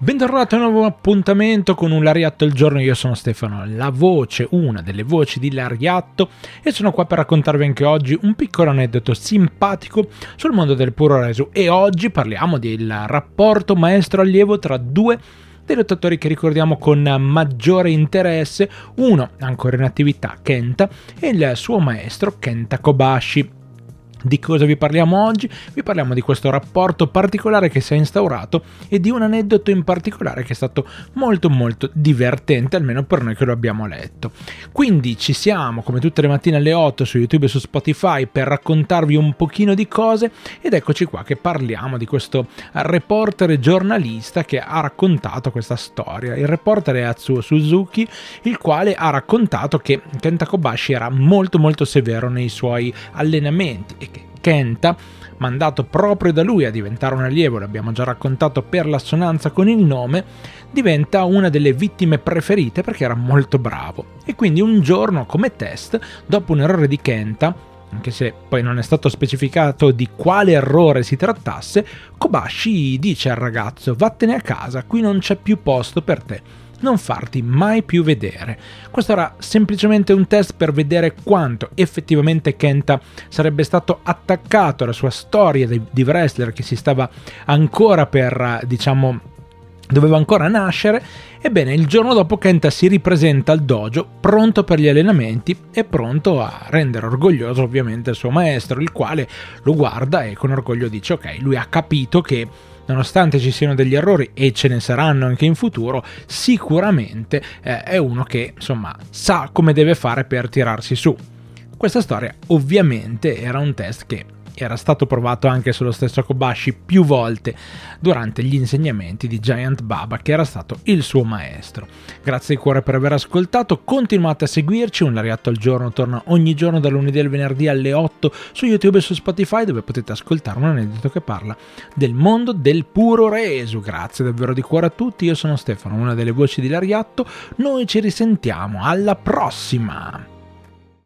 Bentornati a un nuovo appuntamento con un Lariatto al giorno, io sono Stefano, la voce, una delle voci di Lariatto e sono qua per raccontarvi anche oggi un piccolo aneddoto simpatico sul mondo del puro reso e oggi parliamo del rapporto maestro-allievo tra due dei lottatori che ricordiamo con maggiore interesse, uno ancora in attività Kenta e il suo maestro Kenta Kobashi. Di cosa vi parliamo oggi? Vi parliamo di questo rapporto particolare che si è instaurato e di un aneddoto in particolare che è stato molto molto divertente, almeno per noi che lo abbiamo letto. Quindi ci siamo come tutte le mattine alle 8 su YouTube e su Spotify per raccontarvi un pochino di cose ed eccoci qua che parliamo di questo reporter giornalista che ha raccontato questa storia. Il reporter è Atsuo Suzuki, il quale ha raccontato che Kenta Kobashi era molto molto severo nei suoi allenamenti e Kenta, mandato proprio da lui a diventare un allievo, l'abbiamo già raccontato per l'assonanza con il nome, diventa una delle vittime preferite perché era molto bravo. E quindi un giorno come test, dopo un errore di Kenta, anche se poi non è stato specificato di quale errore si trattasse, Kobashi dice al ragazzo vattene a casa, qui non c'è più posto per te non farti mai più vedere. Questo era semplicemente un test per vedere quanto effettivamente Kenta sarebbe stato attaccato alla sua storia di, di wrestler che si stava ancora per, diciamo, doveva ancora nascere. Ebbene, il giorno dopo Kenta si ripresenta al dojo, pronto per gli allenamenti e pronto a rendere orgoglioso ovviamente il suo maestro, il quale lo guarda e con orgoglio dice ok, lui ha capito che nonostante ci siano degli errori e ce ne saranno anche in futuro, sicuramente eh, è uno che insomma sa come deve fare per tirarsi su. Questa storia ovviamente era un test che era stato provato anche sullo stesso Kobashi più volte durante gli insegnamenti di Giant Baba, che era stato il suo maestro. Grazie di cuore per aver ascoltato, continuate a seguirci, un lariatto al giorno torna ogni giorno dal lunedì al venerdì alle 8 su YouTube e su Spotify, dove potete ascoltare un aneddoto che parla del mondo del puro reso. Grazie davvero di cuore a tutti, io sono Stefano, una delle voci di Lariatto, noi ci risentiamo, alla prossima!